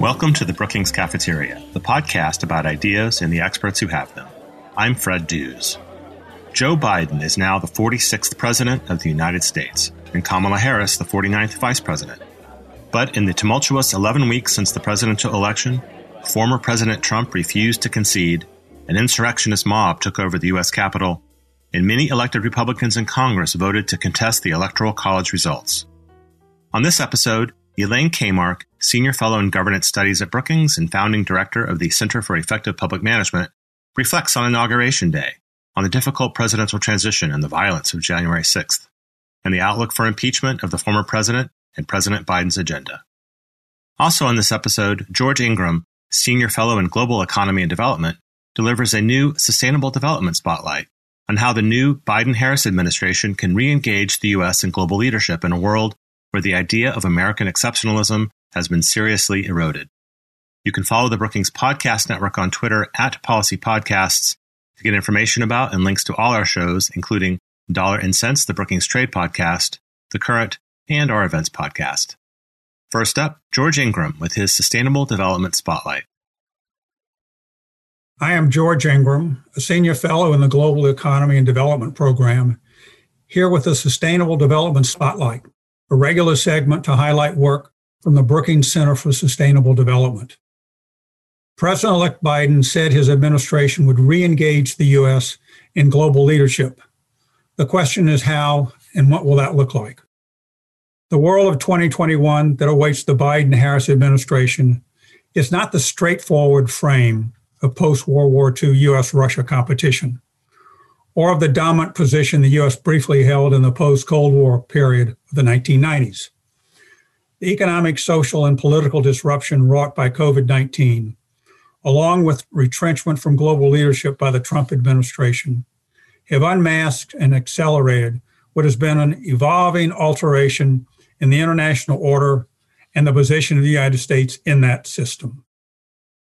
Welcome to the Brookings Cafeteria, the podcast about ideas and the experts who have them. I'm Fred Dews. Joe Biden is now the 46th President of the United States, and Kamala Harris the 49th Vice President. But in the tumultuous 11 weeks since the presidential election, former President Trump refused to concede, an insurrectionist mob took over the U.S. Capitol, and many elected Republicans in Congress voted to contest the Electoral College results. On this episode, Elaine Kamarck, Senior Fellow in Governance Studies at Brookings and founding director of the Center for Effective Public Management, reflects on Inauguration Day, on the difficult presidential transition and the violence of January 6th, and the outlook for impeachment of the former president and President Biden's agenda. Also on this episode, George Ingram, Senior Fellow in Global Economy and Development, delivers a new Sustainable Development Spotlight on how the new Biden Harris administration can re engage the U.S. in global leadership in a world where the idea of American exceptionalism has been seriously eroded. You can follow the Brookings Podcast Network on Twitter at Policy Podcasts to get information about and links to all our shows, including Dollar and Sense, the Brookings Trade Podcast, The Current, and our Events Podcast. First up, George Ingram with his Sustainable Development Spotlight. I am George Ingram, a senior fellow in the Global Economy and Development Program, here with the Sustainable Development Spotlight, a regular segment to highlight work from the Brookings Center for Sustainable Development. President elect Biden said his administration would re engage the U.S. in global leadership. The question is how and what will that look like? The world of 2021 that awaits the Biden Harris administration is not the straightforward frame of post World War II U.S. Russia competition or of the dominant position the U.S. briefly held in the post Cold War period of the 1990s. The economic, social, and political disruption wrought by COVID 19 along with retrenchment from global leadership by the Trump administration, have unmasked and accelerated what has been an evolving alteration in the international order and the position of the United States in that system.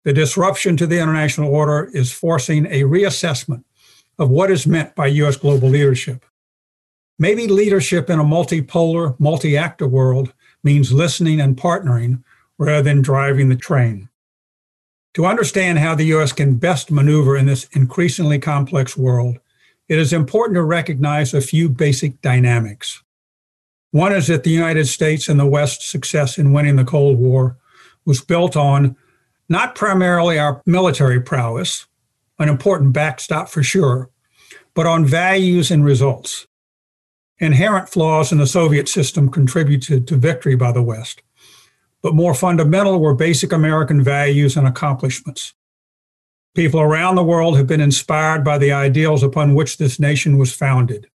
The disruption to the international order is forcing a reassessment of what is meant by U.S. global leadership. Maybe leadership in a multipolar, multi actor world means listening and partnering rather than driving the train. To understand how the U.S. can best maneuver in this increasingly complex world, it is important to recognize a few basic dynamics. One is that the United States and the West's success in winning the Cold War was built on not primarily our military prowess, an important backstop for sure, but on values and results. Inherent flaws in the Soviet system contributed to victory by the West, but more fundamental were basic American values and accomplishments. People around the world have been inspired by the ideals upon which this nation was founded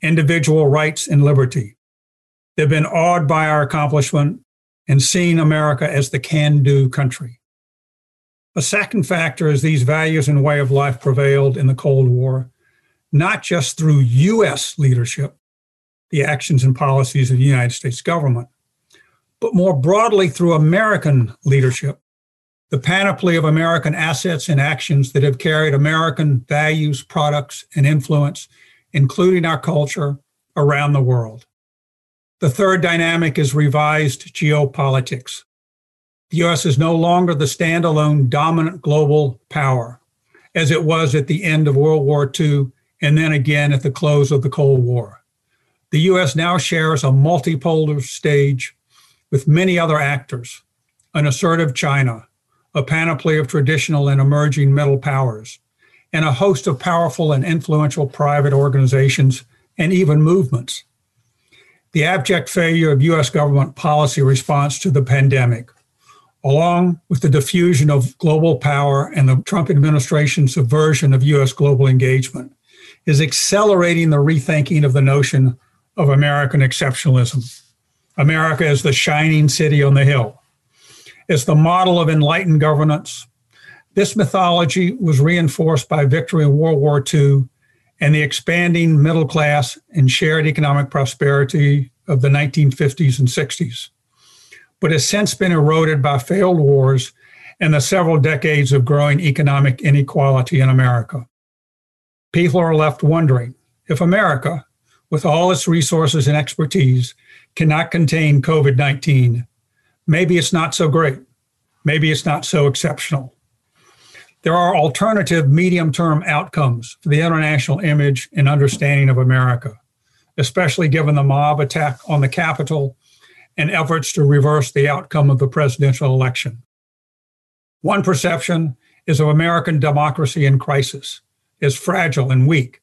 individual rights and liberty. They've been awed by our accomplishment and seen America as the can do country. A second factor is these values and way of life prevailed in the Cold War, not just through U.S. leadership, the actions and policies of the United States government, but more broadly through American leadership, the panoply of American assets and actions that have carried American values, products, and influence, including our culture, around the world. The third dynamic is revised geopolitics. The US is no longer the standalone dominant global power as it was at the end of World War II and then again at the close of the Cold War. The US now shares a multipolar stage with many other actors an assertive China, a panoply of traditional and emerging middle powers, and a host of powerful and influential private organizations and even movements. The abject failure of U.S. government policy response to the pandemic, along with the diffusion of global power and the Trump administration's subversion of U.S. global engagement, is accelerating the rethinking of the notion of American exceptionalism. America is the shining city on the hill, It's the model of enlightened governance. This mythology was reinforced by victory in World War II and the expanding middle class and shared economic prosperity of the 1950s and 60s, but has since been eroded by failed wars and the several decades of growing economic inequality in America. People are left wondering if America, with all its resources and expertise, cannot contain COVID 19, maybe it's not so great. Maybe it's not so exceptional. There are alternative medium term outcomes for the international image and understanding of America, especially given the mob attack on the Capitol and efforts to reverse the outcome of the presidential election. One perception is of American democracy in crisis, is fragile and weak,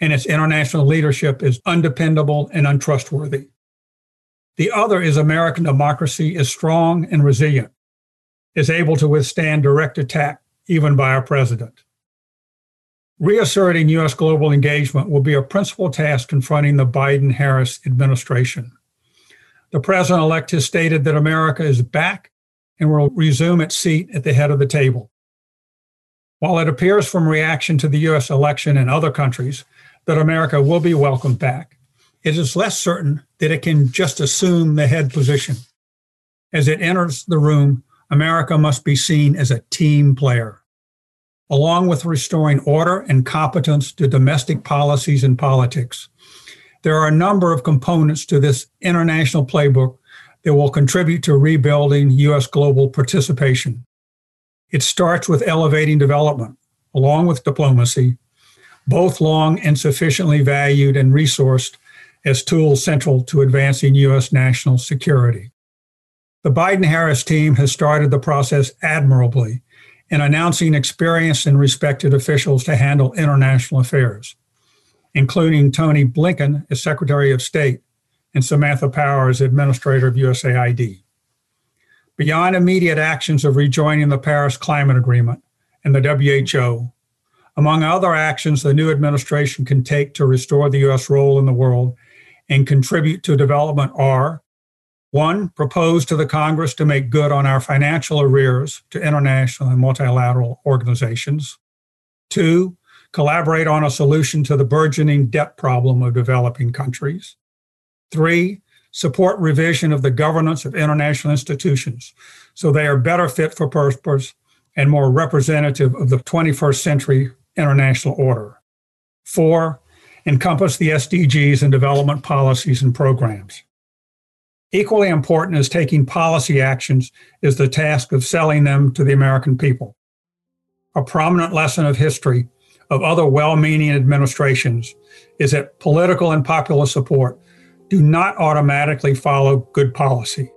and its international leadership is undependable and untrustworthy. The other is American democracy is strong and resilient, is able to withstand direct attack even by our president. Reasserting U.S. global engagement will be a principal task confronting the Biden Harris administration. The president elect has stated that America is back and will resume its seat at the head of the table. While it appears from reaction to the U.S. election in other countries that America will be welcomed back, it is less certain that it can just assume the head position. As it enters the room, America must be seen as a team player. Along with restoring order and competence to domestic policies and politics, there are a number of components to this international playbook that will contribute to rebuilding U.S. global participation. It starts with elevating development, along with diplomacy, both long and sufficiently valued and resourced as tools central to advancing U.S. national security. The Biden Harris team has started the process admirably in announcing experienced and respected officials to handle international affairs, including Tony Blinken as Secretary of State and Samantha Power as Administrator of USAID. Beyond immediate actions of rejoining the Paris Climate Agreement and the WHO, among other actions the new administration can take to restore the U.S. role in the world and contribute to development are one, propose to the Congress to make good on our financial arrears to international and multilateral organizations. Two, collaborate on a solution to the burgeoning debt problem of developing countries. Three, support revision of the governance of international institutions so they are better fit for purpose and more representative of the 21st century international order. Four, encompass the SDGs and development policies and programs. Equally important as taking policy actions is the task of selling them to the American people. A prominent lesson of history of other well meaning administrations is that political and popular support do not automatically follow good policy.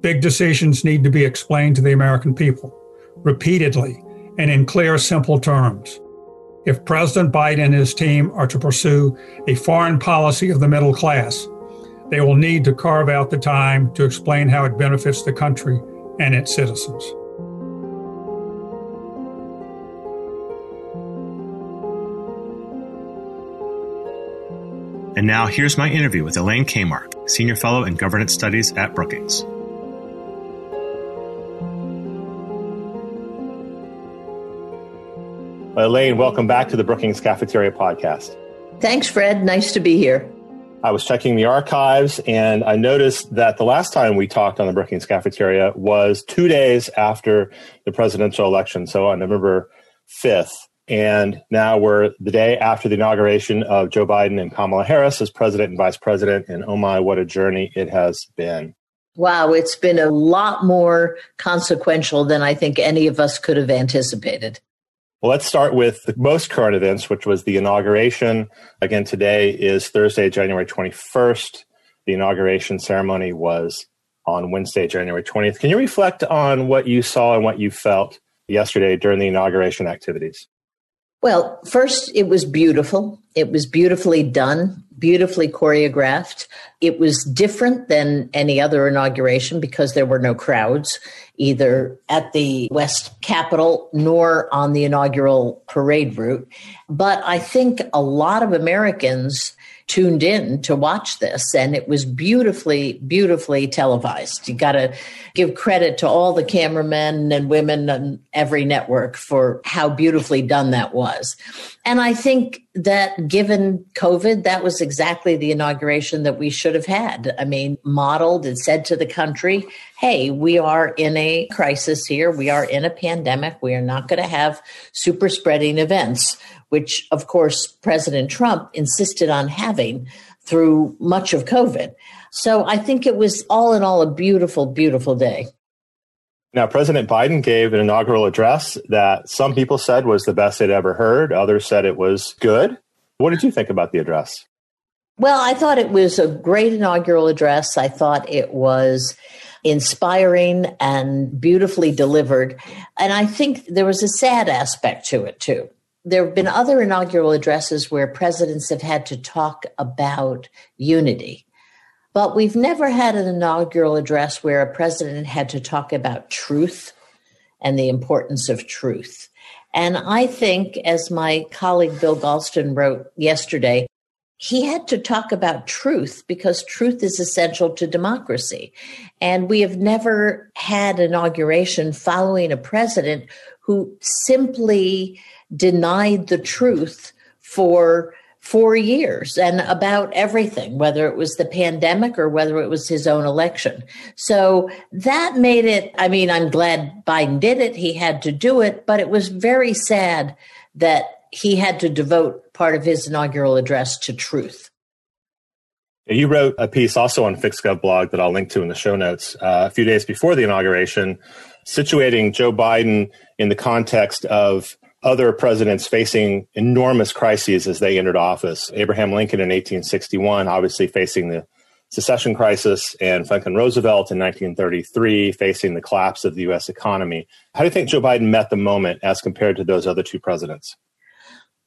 Big decisions need to be explained to the American people repeatedly and in clear, simple terms. If President Biden and his team are to pursue a foreign policy of the middle class, they will need to carve out the time to explain how it benefits the country and its citizens. And now here's my interview with Elaine Kamarck, Senior Fellow in Governance Studies at Brookings. Elaine, welcome back to the Brookings Cafeteria podcast. Thanks, Fred. Nice to be here. I was checking the archives and I noticed that the last time we talked on the Brookings Cafeteria was two days after the presidential election, so on November 5th. And now we're the day after the inauguration of Joe Biden and Kamala Harris as president and vice president. And oh my, what a journey it has been. Wow, it's been a lot more consequential than I think any of us could have anticipated. Well, let's start with the most current events, which was the inauguration. Again, today is Thursday, January 21st. The inauguration ceremony was on Wednesday, January 20th. Can you reflect on what you saw and what you felt yesterday during the inauguration activities? Well, first, it was beautiful. It was beautifully done, beautifully choreographed. It was different than any other inauguration because there were no crowds, either at the West Capitol nor on the inaugural parade route. But I think a lot of Americans tuned in to watch this and it was beautifully beautifully televised. You got to give credit to all the cameramen and women on every network for how beautifully done that was. And i think that given covid that was exactly the inauguration that we should have had. I mean modeled and said to the country hey we are in a crisis here. We are in a pandemic. We are not going to have super spreading events which of course President Trump insisted on having. through much of COVID. So I think it was all in all a beautiful, beautiful day. Now, President Biden gave an inaugural address that some people said was the best they'd ever heard. Others said it was good. What did you think about the address? Well, I thought it was a great inaugural address. I thought it was inspiring and beautifully delivered. And I think there was a sad aspect to it, too. There have been other inaugural addresses where presidents have had to talk about unity. But we've never had an inaugural address where a president had to talk about truth and the importance of truth. And I think, as my colleague Bill Galston wrote yesterday, he had to talk about truth because truth is essential to democracy. And we have never had inauguration following a president who simply denied the truth for four years and about everything, whether it was the pandemic or whether it was his own election. So that made it, I mean, I'm glad Biden did it. He had to do it, but it was very sad that he had to devote part of his inaugural address to truth. You wrote a piece also on FixGov blog that I'll link to in the show notes uh, a few days before the inauguration, situating Joe Biden in the context of other presidents facing enormous crises as they entered office. Abraham Lincoln in 1861, obviously facing the secession crisis, and Franklin Roosevelt in 1933, facing the collapse of the U.S. economy. How do you think Joe Biden met the moment as compared to those other two presidents?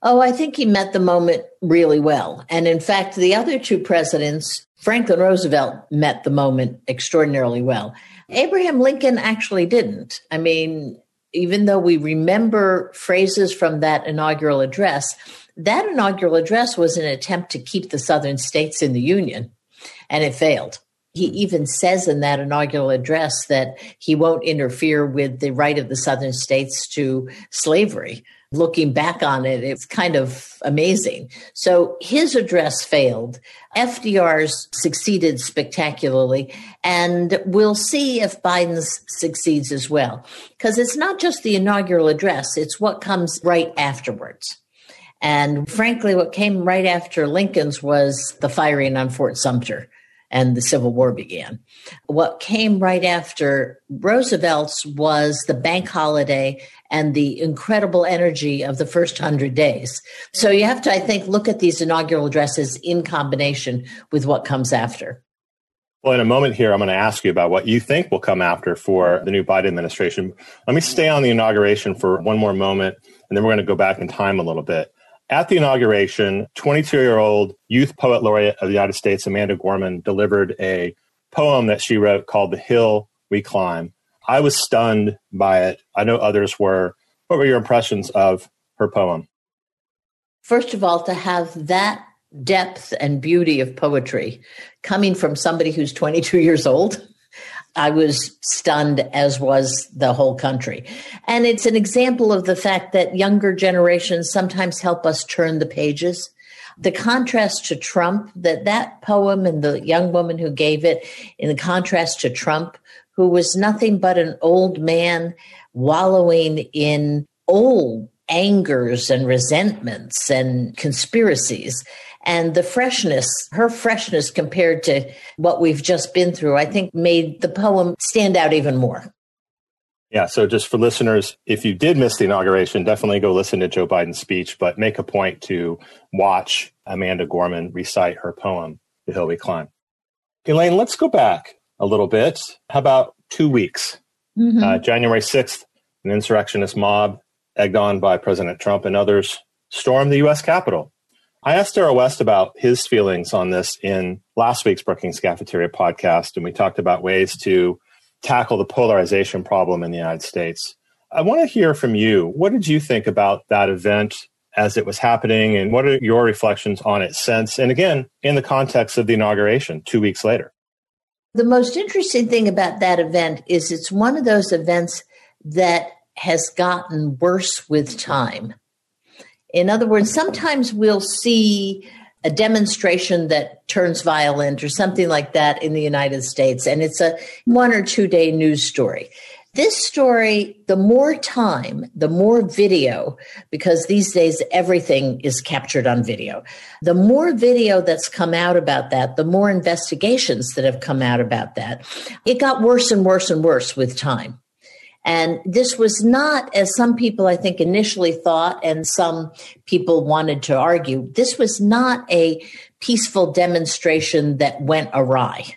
Oh, I think he met the moment really well. And in fact, the other two presidents, Franklin Roosevelt met the moment extraordinarily well. Abraham Lincoln actually didn't. I mean, even though we remember phrases from that inaugural address, that inaugural address was an attempt to keep the southern states in the Union, and it failed. He even says in that inaugural address that he won't interfere with the right of the southern states to slavery looking back on it, it's kind of amazing. So his address failed. FDR's succeeded spectacularly. And we'll see if Biden's succeeds as well. Because it's not just the inaugural address, it's what comes right afterwards. And frankly, what came right after Lincoln's was the firing on Fort Sumter and the Civil War began. What came right after Roosevelt's was the bank holiday and the incredible energy of the first hundred days. So you have to, I think, look at these inaugural addresses in combination with what comes after. Well, in a moment here, I'm going to ask you about what you think will come after for the new Biden administration. Let me stay on the inauguration for one more moment, and then we're going to go back in time a little bit. At the inauguration, 22 year old youth poet laureate of the United States, Amanda Gorman, delivered a poem that she wrote called The Hill We Climb. I was stunned by it. I know others were. What were your impressions of her poem? First of all, to have that depth and beauty of poetry coming from somebody who's 22 years old, I was stunned, as was the whole country. And it's an example of the fact that younger generations sometimes help us turn the pages. The contrast to Trump, that that poem and the young woman who gave it, in the contrast to Trump, who was nothing but an old man wallowing in old angers and resentments and conspiracies. And the freshness, her freshness compared to what we've just been through, I think made the poem stand out even more. Yeah. So, just for listeners, if you did miss the inauguration, definitely go listen to Joe Biden's speech, but make a point to watch Amanda Gorman recite her poem, The Hill We Climb. Elaine, let's go back a little bit. How about two weeks? Mm-hmm. Uh, January 6th, an insurrectionist mob, egged on by President Trump and others, stormed the U.S. Capitol. I asked Darrell West about his feelings on this in last week's Brookings Cafeteria podcast, and we talked about ways to tackle the polarization problem in the United States. I want to hear from you. What did you think about that event as it was happening, and what are your reflections on it since? And again, in the context of the inauguration two weeks later. The most interesting thing about that event is it's one of those events that has gotten worse with time. In other words, sometimes we'll see a demonstration that turns violent or something like that in the United States, and it's a one or two day news story. This story, the more time, the more video, because these days everything is captured on video. The more video that's come out about that, the more investigations that have come out about that, it got worse and worse and worse with time. And this was not, as some people I think initially thought, and some people wanted to argue, this was not a peaceful demonstration that went awry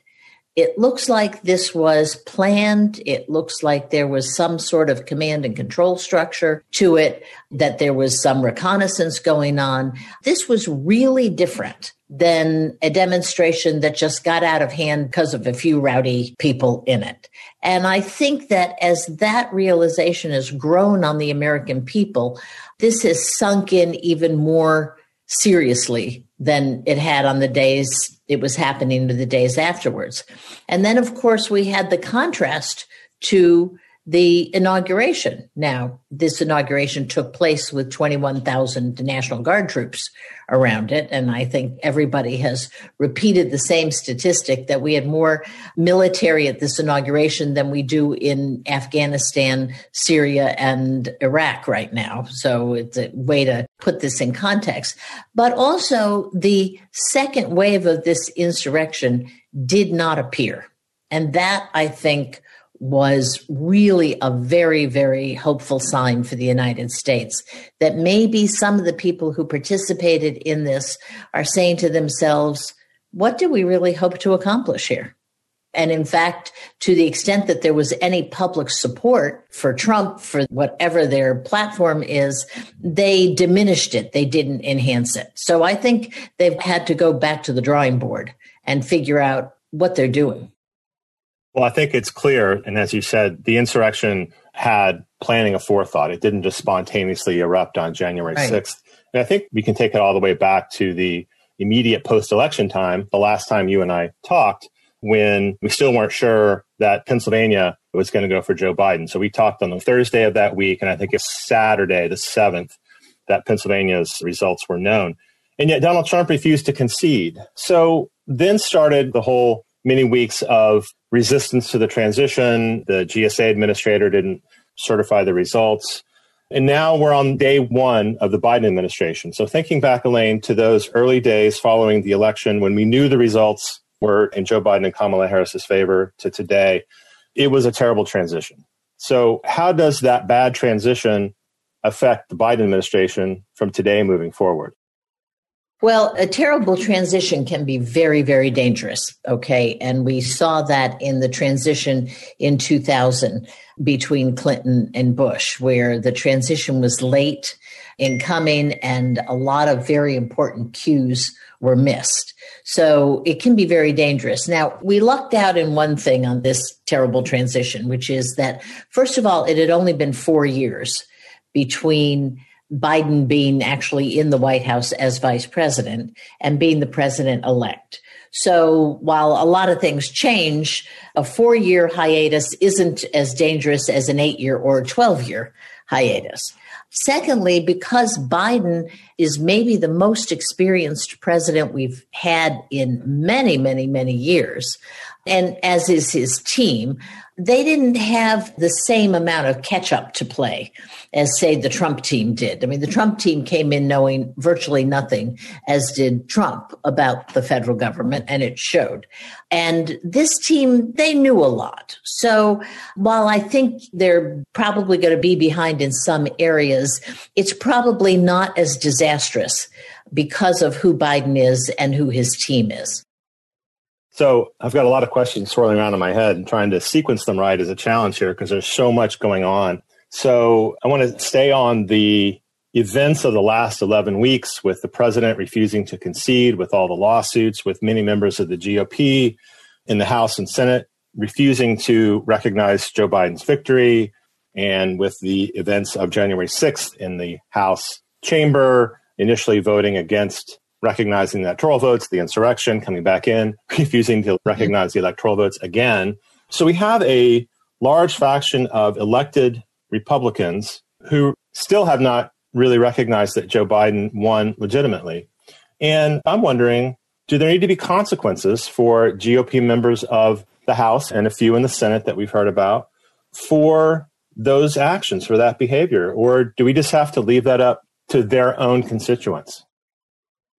it looks like this was planned. It looks like there was some sort of command and control structure to it, that there was some reconnaissance going on. This was really different than a demonstration that just got out of hand because of a few rowdy people in it. And I think that as that realization has grown on the American people, this has sunk in even more seriously than it had on the days it was happening to the days afterwards. And then, of course, we had the contrast to the inauguration. Now, this inauguration took place with 21,000 National Guard troops around it. And I think everybody has repeated the same statistic that we had more military at this inauguration than we do in Afghanistan, Syria, and Iraq right now. So it's a way to put this in context. But also, the second wave of this insurrection did not appear. And that, I think, was really a very, very hopeful sign for the United States that maybe some of the people who participated in this are saying to themselves, what do we really hope to accomplish here? And in fact, to the extent that there was any public support for Trump, for whatever their platform is, they diminished it. They didn't enhance it. So I think they've had to go back to the drawing board and figure out what they're doing. Well, I think it's clear. And as you said, the insurrection had planning a forethought. It didn't just spontaneously erupt on January right. 6th. And I think we can take it all the way back to the immediate post election time, the last time you and I talked, when we still weren't sure that Pennsylvania was going to go for Joe Biden. So we talked on the Thursday of that week, and I think it's Saturday, the 7th, that Pennsylvania's results were known. And yet Donald Trump refused to concede. So then started the whole many weeks of resistance to the transition. The GSA administrator didn't certify the results. And now we're on day one of the Biden administration. So, thinking back, Elaine, to those early days following the election when we knew the results were in Joe Biden and Kamala Harris's favor to today, it was a terrible transition. So, how does that bad transition affect the Biden administration from today moving forward? Well, a terrible transition can be very, very dangerous. Okay. And we saw that in the transition in 2000 between Clinton and Bush, where the transition was late in coming and a lot of very important cues were missed. So it can be very dangerous. Now, we lucked out in one thing on this terrible transition, which is that, first of all, it had only been four years between Biden being actually in the White House as vice president and being the president elect. So while a lot of things change, a four year hiatus isn't as dangerous as an eight year or 12 year hiatus. Secondly, because Biden is maybe the most experienced president we've had in many, many, many years, and as is his team, they didn't have the same amount of catch up to play as, say, the Trump team did. I mean, the Trump team came in knowing virtually nothing, as did Trump, about the federal government, and it showed. And this team, they knew a lot. So while I think they're probably going to be behind in some areas, it's probably not as disastrous because of who Biden is and who his team is. So I've got a lot of questions swirling around in my head and trying to sequence them right is a challenge here because there's so much going on. So I want to stay on the events of the last 11 weeks with the president refusing to concede, with all the lawsuits, with many members of the GOP in the House and Senate refusing to recognize Joe Biden's victory, and with the events of January 6th in the House chamber, initially voting against recognizing the electoral votes, the insurrection, coming back in, refusing to recognize the electoral votes again. So we have a large faction of elected Republicans who still have not really recognized that Joe Biden won legitimately. And I'm wondering do there need to be consequences for GOP members of the House and a few in the Senate that we've heard about for those actions, for that behavior? Or do we just have to leave that up to their own constituents?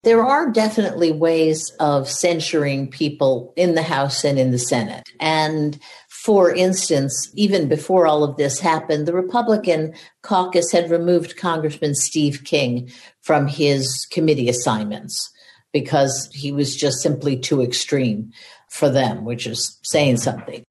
There are definitely ways of censuring people in the House and in the Senate. And for instance, even before all of this happened, the Republican caucus had removed Congressman Steve King from his committee assignments because he was just simply too extreme for them, which is saying something.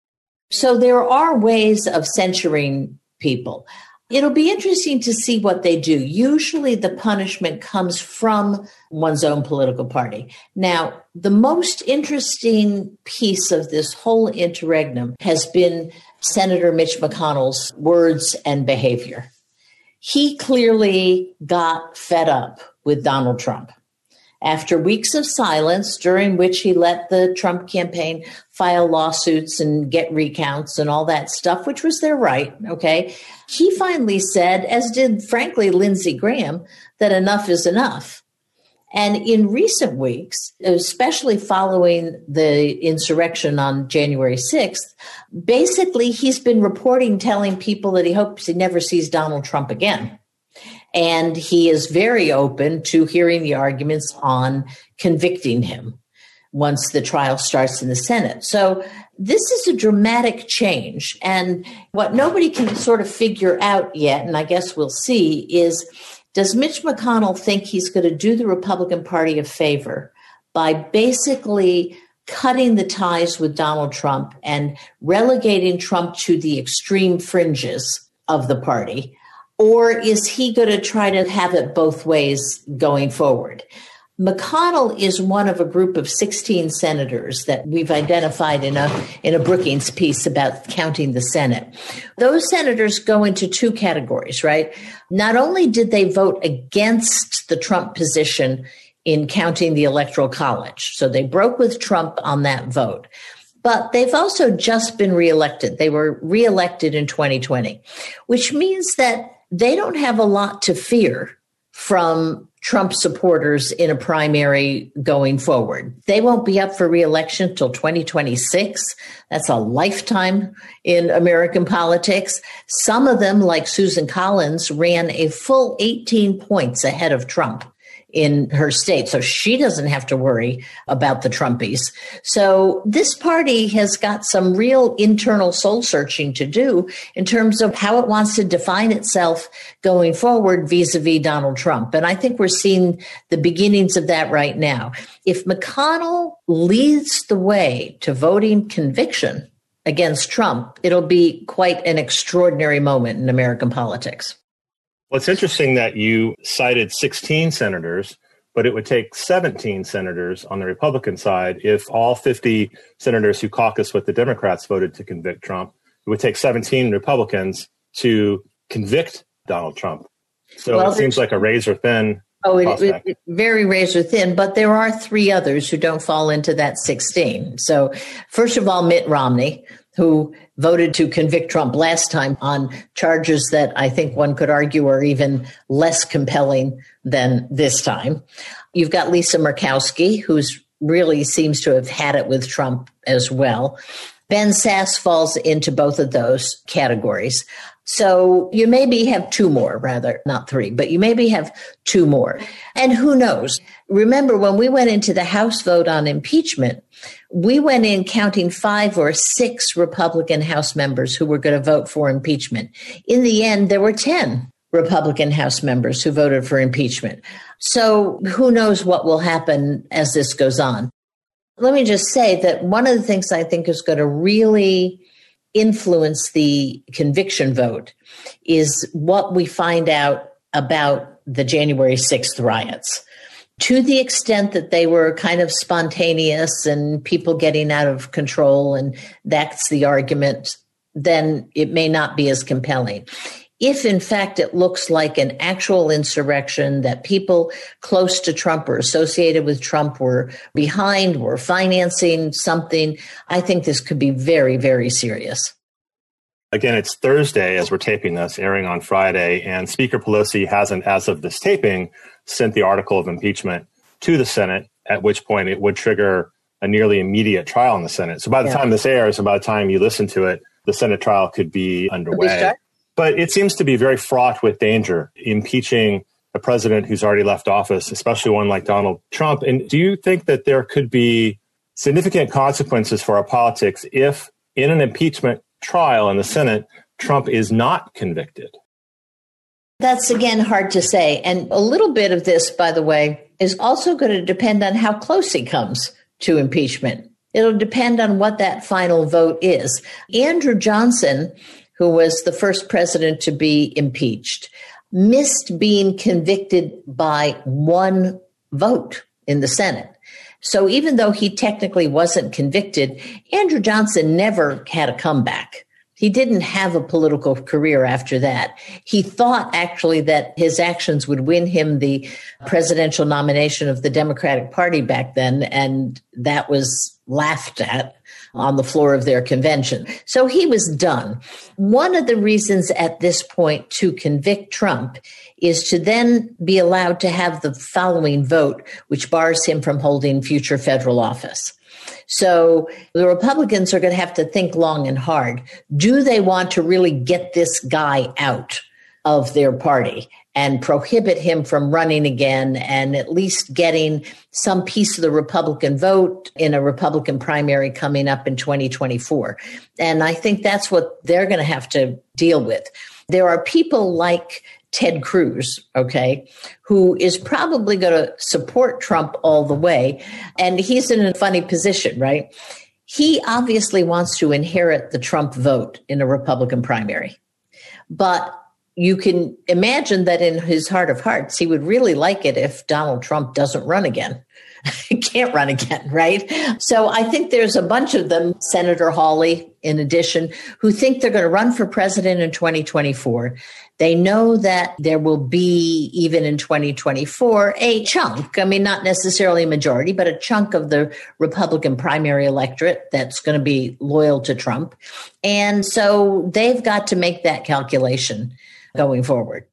So there are ways of censuring people. It'll be interesting to see what they do. Usually the punishment comes from one's own political party. Now, the most interesting piece of this whole interregnum has been Senator Mitch McConnell's words and behavior. He clearly got fed up with Donald Trump after weeks of silence, during which he let the Trump campaign file lawsuits and get recounts and all that stuff, which was their right, okay, he finally said, as did frankly Lindsey Graham, that enough is enough. And in recent weeks, especially following the insurrection on January 6th, basically he's been reporting, telling people that he hopes he never sees Donald Trump again. And he is very open to hearing the arguments on convicting him once the trial starts in the Senate. So this is a dramatic change. And what nobody can sort of figure out yet, and I guess we'll see, is does Mitch McConnell think he's going to do the Republican Party a favor by basically cutting the ties with Donald Trump and relegating Trump to the extreme fringes of the party? Or is he going to try to have it both ways going forward? McConnell is one of a group of 16 senators that we've identified in a, in a Brookings piece about counting the Senate. Those senators go into two categories, right? Not only did they vote against the Trump position in counting the Electoral College, so they broke with Trump on that vote, but they've also just been reelected. They were reelected in 2020, which means that they don't have a lot to fear from Trump supporters in a primary going forward. They won't be up for reelection until 2026. That's a lifetime in American politics. Some of them, like Susan Collins, ran a full 18 points ahead of Trump in her state. So she doesn't have to worry about the Trumpies. So this party has got some real internal soul searching to do in terms of how it wants to define itself going forward vis a vis Donald Trump. And I think we're seeing the beginnings of that right now. If McConnell leads the way to voting conviction against Trump, it'll be quite an extraordinary moment in American politics. Well, it's interesting that you cited 16 senators, but it would take 17 senators on the Republican side if all 50 senators who caucus with the Democrats voted to convict Trump. It would take 17 Republicans to convict Donald Trump. So well, it seems like a razor thin. Oh, it, it, it, very razor thin, but there are three others who don't fall into that 16. So, first of all, Mitt Romney, who voted to convict Trump last time on charges that I think one could argue are even less compelling than this time. You've got Lisa Murkowski, who's really seems to have had it with Trump as well. Ben Sasse falls into both of those categories. So you maybe have two more, rather, not three, but you maybe have two more. And who knows? Remember, when we went into the House vote on impeachment, we went in counting five or six Republican House members who were going to vote for impeachment. In the end, there were 10 Republican House members who voted for impeachment. So who knows what will happen as this goes on. Let me just say that one of the things I think is going to really influence the conviction vote is what we find out about the January 6th riots. To the extent that they were kind of spontaneous and people getting out of control, and that's the argument, then it may not be as compelling if in fact it looks like an actual insurrection that people close to Trump or associated with Trump were behind, were financing something, I think this could be very, very serious. Again, it's Thursday as we're taping this, airing on Friday, and Speaker Pelosi hasn't, as of this taping, sent the article of impeachment to the Senate, at which point it would trigger a nearly immediate trial in the Senate. So by the yeah. time this airs and by the time you listen to it, the Senate trial could be underway. But it seems to be very fraught with danger, impeaching a president who's already left office, especially one like Donald Trump. And do you think that there could be significant consequences for our politics if, in an impeachment trial in the Senate, Trump is not convicted? That's again hard to say. And a little bit of this, by the way, is also going to depend on how close he comes to impeachment. It'll depend on what that final vote is. Andrew Johnson, who was the first president to be impeached, missed being convicted by one vote in the Senate. So even though he technically wasn't convicted, Andrew Johnson never had a comeback. He didn't have a political career after that. He thought actually that his actions would win him the presidential nomination of the Democratic Party back then, and that was laughed at on the floor of their convention. So he was done. One of the reasons at this point to convict Trump is to then be allowed to have the following vote, which bars him from holding future federal office. So the Republicans are going to have to think long and hard. Do they want to really get this guy out of their party and prohibit him from running again and at least getting some piece of the Republican vote in a Republican primary coming up in 2024? And I think that's what they're going to have to deal with. There are people like Ted Cruz, okay, who is probably going to support Trump all the way. And he's in a funny position, right? He obviously wants to inherit the Trump vote in a Republican primary. But you can imagine that in his heart of hearts, he would really like it if Donald Trump doesn't run again. can't run again, right? So I think there's a bunch of them, Senator Hawley, in addition, who think they're going to run for president in 2024. They know that there will be, even in 2024, a chunk, I mean, not necessarily a majority, but a chunk of the Republican primary electorate that's going to be loyal to Trump. And so they've got to make that calculation going forward.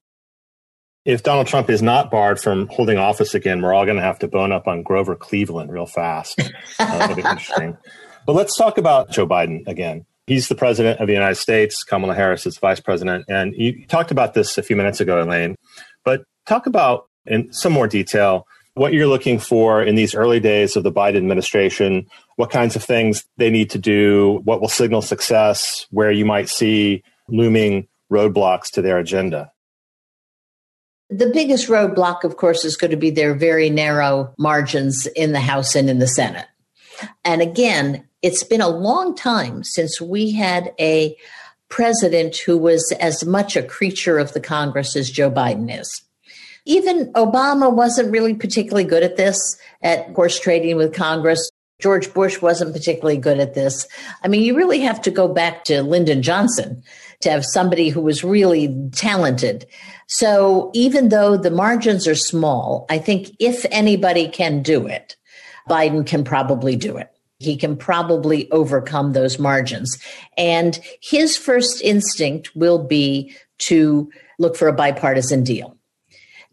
If Donald Trump is not barred from holding office again, we're all going to have to bone up on Grover Cleveland real fast. Uh, that'll be interesting. But let's talk about Joe Biden again. He's the president of the United States. Kamala Harris is vice president. And you talked about this a few minutes ago, Elaine. But talk about in some more detail what you're looking for in these early days of the Biden administration, what kinds of things they need to do, what will signal success, where you might see looming roadblocks to their agenda. The biggest roadblock, of course, is going to be their very narrow margins in the House and in the Senate. And again, it's been a long time since we had a president who was as much a creature of the Congress as Joe Biden is. Even Obama wasn't really particularly good at this, at horse trading with Congress. George Bush wasn't particularly good at this. I mean, you really have to go back to Lyndon Johnson to have somebody who was really talented. So even though the margins are small, I think if anybody can do it, Biden can probably do it. He can probably overcome those margins. And his first instinct will be to look for a bipartisan deal.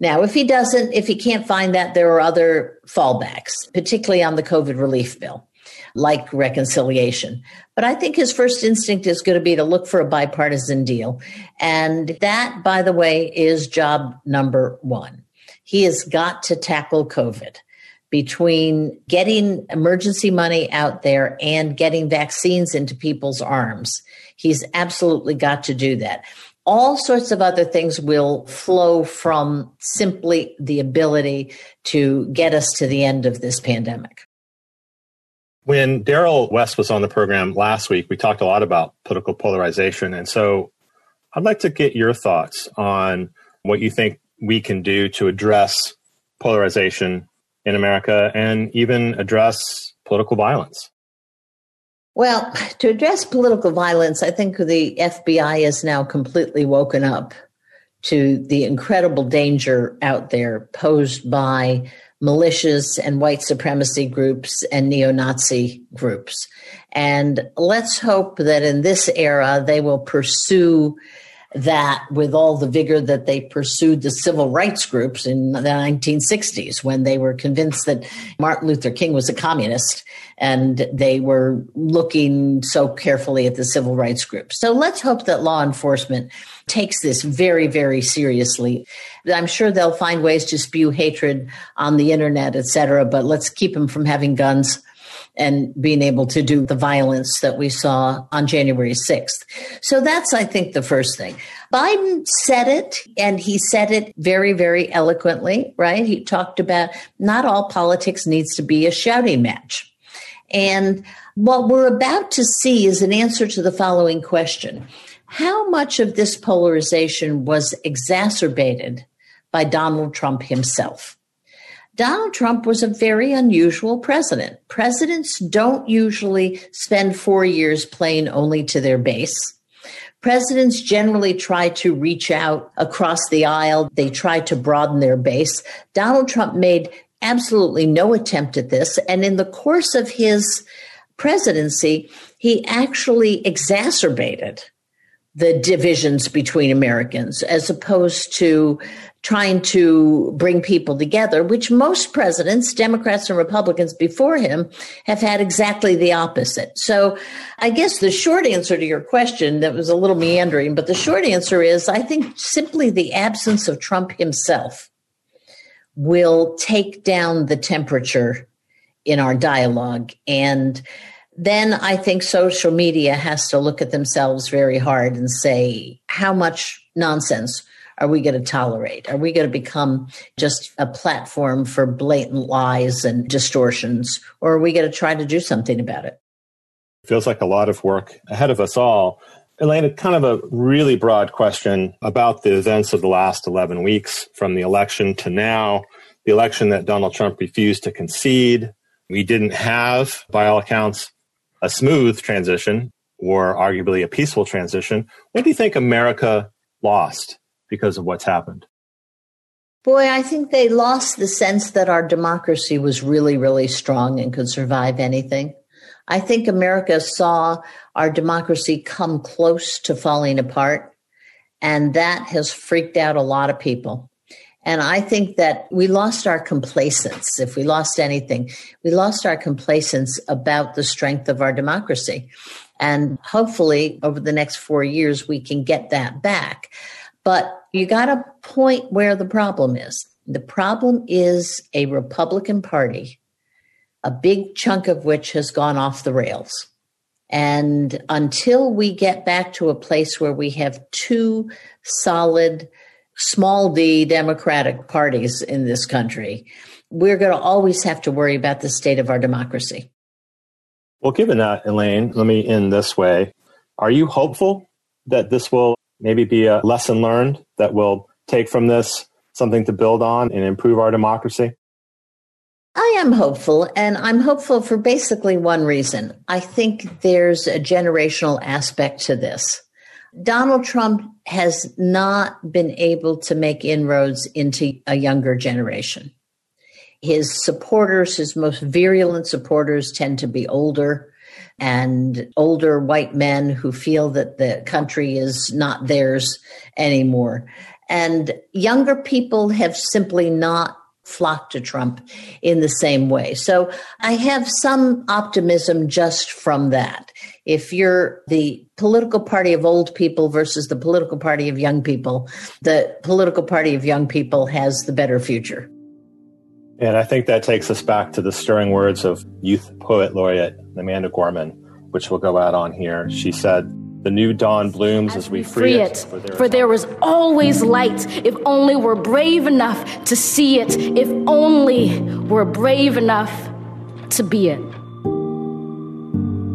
Now, if he doesn't, if he can't find that, there are other fallbacks, particularly on the COVID relief bill, like reconciliation. But I think his first instinct is going to be to look for a bipartisan deal. And that, by the way, is job number one. He has got to tackle COVID between getting emergency money out there and getting vaccines into people's arms. He's absolutely got to do that. All sorts of other things will flow from simply the ability to get us to the end of this pandemic. When Darrell West was on the program last week, we talked a lot about political polarization. And so I'd like to get your thoughts on what you think we can do to address polarization in America and even address political violence? Well, to address political violence, I think the FBI is now completely woken up to the incredible danger out there posed by militias and white supremacy groups and neo Nazi groups. And let's hope that in this era, they will pursue that with all the vigor that they pursued the civil rights groups in the 1960s when they were convinced that Martin Luther King was a communist and they were looking so carefully at the civil rights groups. So let's hope that law enforcement takes this very, very seriously. I'm sure they'll find ways to spew hatred on the internet, et cetera, but let's keep them from having guns and being able to do the violence that we saw on January 6th. So that's, I think, the first thing. Biden said it, and he said it very, very eloquently, right? He talked about not all politics needs to be a shouting match. And what we're about to see is an answer to the following question How much of this polarization was exacerbated by Donald Trump himself? Donald Trump was a very unusual president. Presidents don't usually spend four years playing only to their base. Presidents generally try to reach out across the aisle. They try to broaden their base. Donald Trump made absolutely no attempt at this. And in the course of his presidency, he actually exacerbated the divisions between Americans as opposed to trying to bring people together, which most presidents, Democrats and Republicans before him, have had exactly the opposite. So I guess the short answer to your question that was a little meandering, but the short answer is I think simply the absence of Trump himself will take down the temperature in our dialogue. And then I think social media has to look at themselves very hard and say, how much nonsense are we going to tolerate? Are we going to become just a platform for blatant lies and distortions? Or are we going to try to do something about it? Feels like a lot of work ahead of us all. Elaine, kind of a really broad question about the events of the last 11 weeks from the election to now, the election that Donald Trump refused to concede. We didn't have, by all accounts, a smooth transition or arguably a peaceful transition. What do you think America lost because of what's happened? Boy, I think they lost the sense that our democracy was really, really strong and could survive anything. I think America saw our democracy come close to falling apart, and that has freaked out a lot of people. And I think that we lost our complacence. If we lost anything, we lost our complacence about the strength of our democracy. And hopefully, over the next four years, we can get that back. But you got to point where the problem is. The problem is a Republican Party, a big chunk of which has gone off the rails. And until we get back to a place where we have two solid, small d Democratic parties in this country, we're going to always have to worry about the state of our democracy. Well, given that, Elaine, let me end this way. Are you hopeful that this will maybe be a lesson learned that we'll take from this something to build on and improve our democracy? I am hopeful, and I'm hopeful for basically one reason. I think there's a generational aspect to this. Donald Trump has not been able to make inroads into a younger generation. His supporters, his most virulent supporters, tend to be older and older white men who feel that the country is not theirs anymore. And younger people have simply not flocked to Trump in the same way. So I have some optimism just from that. If you're the political party of old people versus the political party of young people, the political party of young people has the better future. And I think that takes us back to the stirring words of youth poet laureate Amanda Gorman, which we'll go out on here. She said, the new dawn blooms as, as we free, free it, it, for, there, for there is always light if only we're brave enough to see it, if only we're brave enough to be it.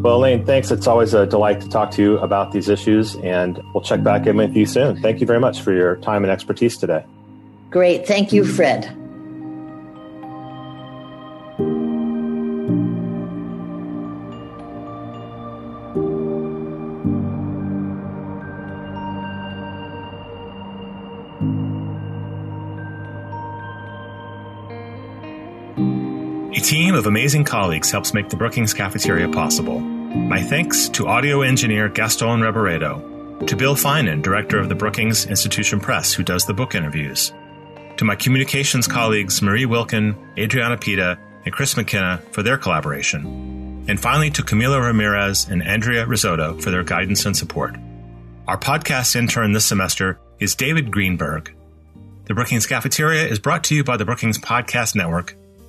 Well, Elaine, thanks. It's always a delight to talk to you about these issues, and we'll check back in with you soon. Thank you very much for your time and expertise today. Great. Thank you, Fred. Team of amazing colleagues helps make the Brookings Cafeteria possible. My thanks to audio engineer Gaston Reboredo, To Bill Finan, director of the Brookings Institution Press, who does the book interviews. To my communications colleagues Marie Wilkin, Adriana Pita, and Chris McKenna for their collaboration. And finally to Camila Ramirez and Andrea Risotto for their guidance and support. Our podcast intern this semester is David Greenberg. The Brookings Cafeteria is brought to you by the Brookings Podcast Network,